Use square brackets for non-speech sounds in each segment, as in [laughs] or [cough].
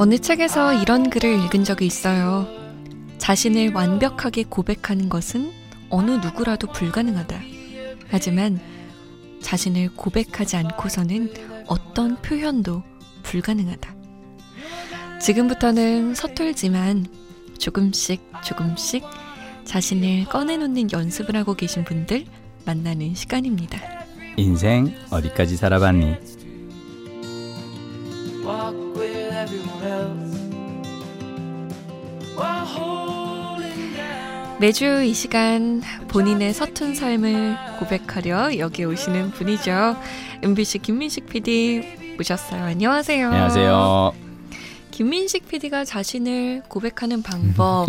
어느 책에서 이런 글을 읽은 적이 있어요. 자신을 완벽하게 고백하는 것은 어느 누구라도 불가능하다. 하지만 자신을 고백하지 않고서는 어떤 표현도 불가능하다. 지금부터는 서툴지만 조금씩 조금씩 자신을 꺼내놓는 연습을 하고 계신 분들 만나는 시간입니다. 인생 어디까지 살아봤니? 매주 이 시간 본인의 서툰 삶을 고백하려 여기 오시는 분이죠. MBC 김민식 PD 모셨어요. 안녕하세요. 안녕하세요. 김민식 PD가 자신을 고백하는 방법,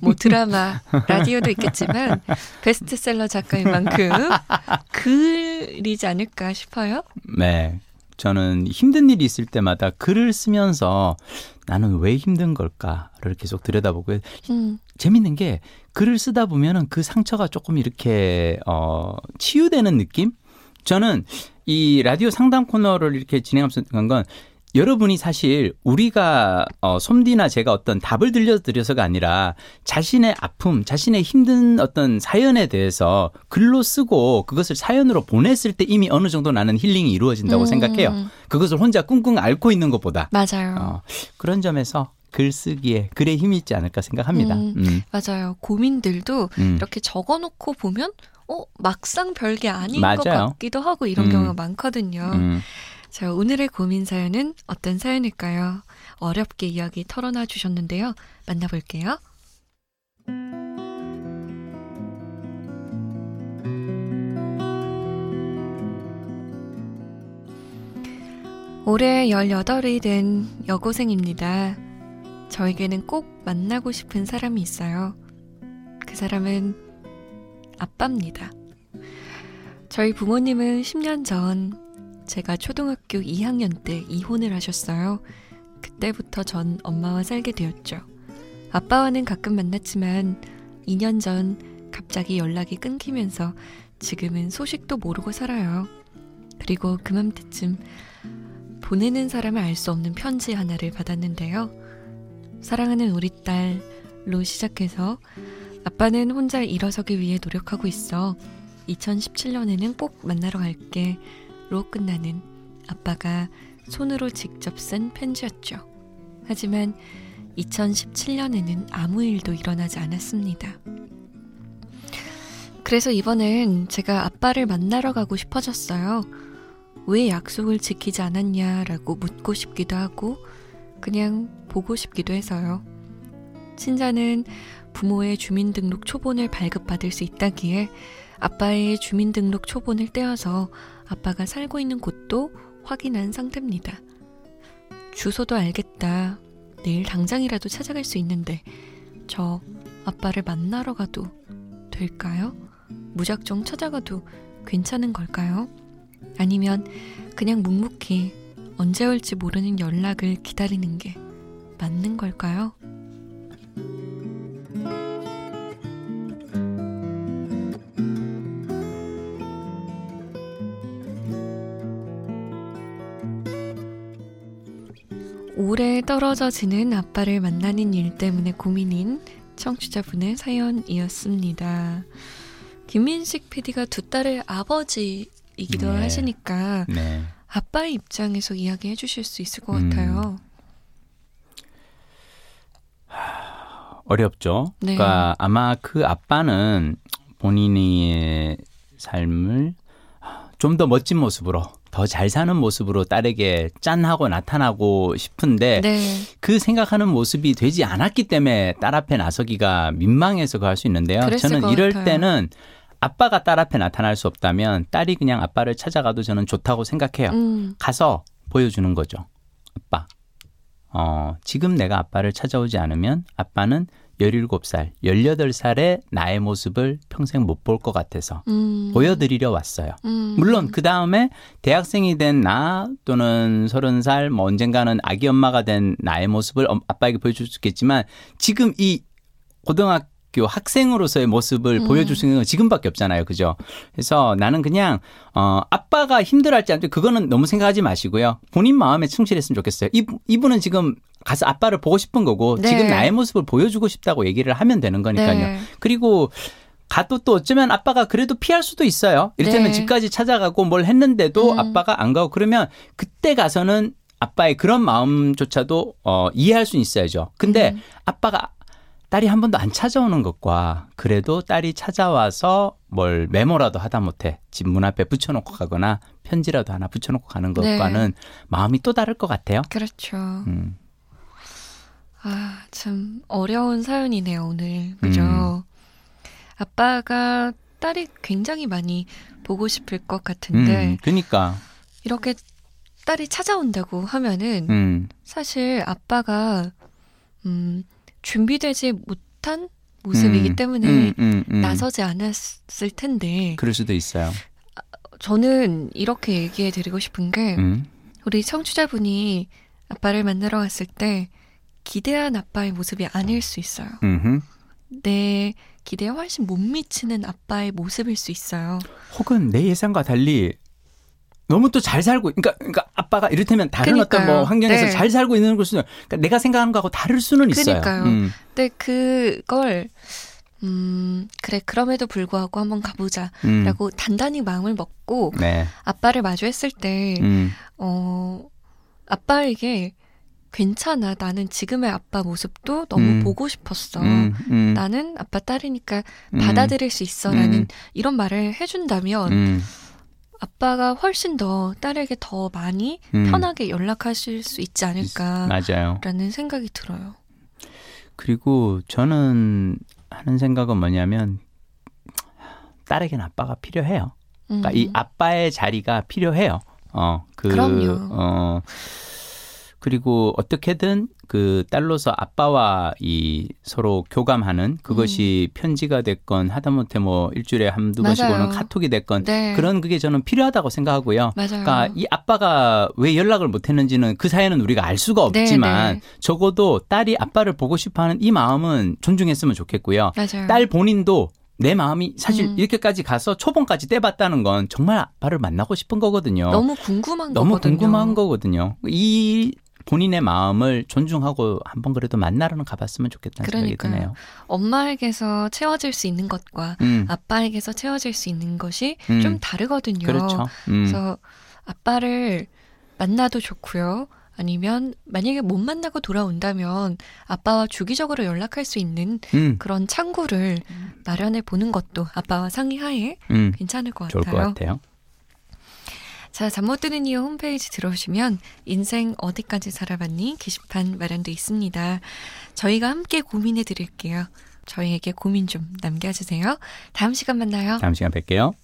뭐 드라마, 라디오도 있겠지만 베스트셀러 작가인 만큼 [laughs] 글이지 않을까 싶어요. 네. 저는 힘든 일이 있을 때마다 글을 쓰면서 나는 왜 힘든 걸까를 계속 들여다보고 음. 재밌는 게 글을 쓰다 보면은 그 상처가 조금 이렇게 어 치유되는 느낌? 저는 이 라디오 상담 코너를 이렇게 진행하면서 건 여러분이 사실 우리가 어 솜디나 제가 어떤 답을 들려드려서가 아니라 자신의 아픔, 자신의 힘든 어떤 사연에 대해서 글로 쓰고 그것을 사연으로 보냈을 때 이미 어느 정도 나는 힐링이 이루어진다고 음. 생각해요. 그것을 혼자 꿍꿍 앓고 있는 것보다. 맞아요. 어, 그런 점에서 글쓰기에 글에 힘이 있지 않을까 생각합니다. 음, 음. 맞아요. 고민들도 음. 이렇게 적어놓고 보면 어 막상 별게 아닌 맞아요. 것 같기도 하고 이런 음. 경우가 많거든요. 음. 자, 오늘의 고민 사연은 어떤 사연일까요? 어렵게 이야기 털어놔 주셨는데요. 만나볼게요. 올해 18이 된 여고생입니다. 저에게는 꼭 만나고 싶은 사람이 있어요. 그 사람은 아빠입니다. 저희 부모님은 10년 전 제가 초등학교 2학년 때 이혼을 하셨어요. 그때부터 전 엄마와 살게 되었죠. 아빠와는 가끔 만났지만 2년 전 갑자기 연락이 끊기면서 지금은 소식도 모르고 살아요. 그리고 그맘때쯤 보내는 사람을 알 수 없는 편지 하나를 받았는데요. 사랑하는 우리 딸로 시작해서 아빠는 혼자 일어서기 위해 노력하고 있어. 2017년에는 꼭 만나러 갈게. 로 끝나는 아빠가 손으로 직접 쓴 편지였죠. 하지만 2017년에는 아무 일도 일어나지 않았습니다. 그래서 이번엔 제가 아빠를 만나러 가고 싶어졌어요. 왜 약속을 지키지 않았냐라고 묻고 싶기도 하고 그냥 보고 싶기도 해서요. 친자는 부모의 주민등록 초본을 발급받을 수 있다기에 아빠의 주민등록 초본을 떼어서 아빠가 살고 있는 곳도 확인한 상태입니다. 주소도 알겠다. 내일 당장이라도 찾아갈 수 있는데 저 아빠를 만나러 가도 될까요? 무작정 찾아가도 괜찮은 걸까요? 아니면 그냥 묵묵히 언제 올지 모르는 연락을 기다리는 게 맞는 걸까요? 오래 떨어져 지는 아빠를 만나는 일 때문에 고민인 청취자분의 사연이었습니다. 김민식 PD가 두 딸의 아버지이기도 네. 하시니까 네. 아빠의 입장에서 이야기해 주실 수 있을 것 음. 같아요. 어렵죠. 네. 그러니까 아마 그 아빠는 본인의 삶을 좀 더 멋진 모습으로 더 잘 사는 모습으로 딸에게 짠하고 나타나고 싶은데 네. 그 생각하는 모습이 되지 않았기 때문에 딸 앞에 나서기가 민망해서 그할수 있는데요. 저는 이럴 같아요. 때는 아빠가 딸 앞에 나타날 수 없다면 딸이 그냥 아빠를 찾아가도 저는 좋다고 생각해요. 음. 가서 보여주는 거죠. 아빠. 어, 지금 내가 아빠를 찾아오지 않으면 아빠는 17살, 18살의 나의 모습을 평생 못 볼 것 같아서 음. 보여드리려 왔어요. 음. 물론 그 다음에 대학생이 된 나 또는 30살, 뭐 언젠가는 아기 엄마가 된 나의 모습을 아빠에게 보여줄 수 있겠지만 지금 이 고등학교 학교 학생으로서의 모습을 음. 보여줄 수 있는 건 지금밖에 없잖아요. 그죠? 그래서 나는 그냥 어 아빠가 힘들어할지 안 돼. 그거는 너무 생각하지 마시고요. 본인 마음에 충실했으면 좋겠어요. 이 이분은 지금 가서 아빠를 보고 싶은 거고 네. 지금 나의 모습을 보여주고 싶다고 얘기를 하면 되는 거니까요. 네. 그리고 가도 또 어쩌면 아빠가 그래도 피할 수도 있어요. 이를테면 네. 집까지 찾아가고 뭘 했는데도 음. 아빠가 안 가고 그러면 그때 가서는 아빠의 그런 마음조차도 어, 이해할 수 있어야죠. 근데 음. 아빠가 딸이 한 번도 안 찾아오는 것과 그래도 딸이 찾아와서 뭘 메모라도 하다 못해 집 문 앞에 붙여놓고 가거나 편지라도 하나 붙여놓고 가는 네. 것과는 마음이 또 다를 것 같아요. 그렇죠. 음. 아, 참 어려운 사연이네요, 오늘. 그죠? 음. 아빠가 딸이 굉장히 많이 보고 싶을 것 같은데 음, 그러니까. 이렇게 딸이 찾아온다고 하면은 음, 사실 아빠가 음, 준비되지 못한 모습이기 음, 때문에 음, 음, 음. 나서지 않았을 텐데 그럴 수도 있어요. 저는 이렇게 얘기해 드리고 싶은 게 음. 우리 청취자분이 아빠를 만나러 갔을 때 기대한 아빠의 모습이 아닐 수 있어요. 음흠. 내 기대에 훨씬 못 미치는 아빠의 모습일 수 있어요. 혹은 내 예상과 달리 너무 또 잘 살고 그러니까 그러니까 아빠가 이를테면 다른 어떤 그러니까요. 뭐 환경에서 네. 잘 살고 있는 걸 수는 그러니까 내가 생각하는 거하고 다를 수는 있어요. 그러니까요. 음. 근데 그걸 음 그래 그럼에도 불구하고 한번 가보자라고 음. 단단히 마음을 먹고 네. 아빠를 마주했을 때 음. 어, 아빠에게 괜찮아. 나는 지금의 아빠 모습도 너무 음. 보고 싶었어. 음. 음. 나는 아빠 딸이니까 음. 받아들일 수 있어. 라는 음. 이런 말을 해준다면 음. 아빠가 훨씬 더 딸에게 더 많이 음. 편하게 연락하실 수 있지 않을까라는 맞아요. 생각이 들어요. 그리고 저는 하는 생각은 뭐냐면 딸에게는 아빠가 필요해요. 음. 그러니까 이 아빠의 자리가 필요해요. 어, 그, 그럼요. 어, 그리고 어떻게든 그 딸로서 아빠와 이 서로 교감하는 그것이 편지가 됐건 하다못해 뭐 일주일에 한두 번씩 음. 맞아요. 오는 카톡이 됐건 네. 그런 그게 저는 필요하다고 생각하고요. 맞아요. 그러니까 이 아빠가 왜 연락을 못 했는지는 그 사연은 우리가 알 수가 없지만 네, 네. 적어도 딸이 아빠를 보고 싶어 하는 이 마음은 존중했으면 좋겠고요. 맞아요. 딸 본인도 내 마음이 사실 음. 이렇게까지 가서 초봉까지 떼봤다는 건 정말 아빠를 만나고 싶은 거거든요. 너무 궁금한 너무 거거든요. 궁금한 거거든요. 이 본인의 마음을 존중하고 한번 그래도 만나러는 가봤으면 좋겠다는 생각이 그러니까요. 드네요. 엄마에게서 채워질 수 있는 것과 음, 아빠에게서 채워질 수 있는 것이 음. 좀 다르거든요. 그렇죠. 음, 그래서 아빠를 만나도 좋고요. 아니면 만약에 못 만나고 돌아온다면 아빠와 주기적으로 연락할 수 있는 음, 그런 창구를 마련해 보는 것도 아빠와 상의하에 음, 괜찮을 것 같아요. 것 같아요. 자, 잠 못 드는 이유 홈페이지 들어오시면 인생 어디까지 살아봤니 게시판 마련돼 있습니다. 저희가 함께 고민해 드릴게요. 저희에게 고민 좀 남겨주세요. 다음 시간 만나요. 다음 시간 뵐게요.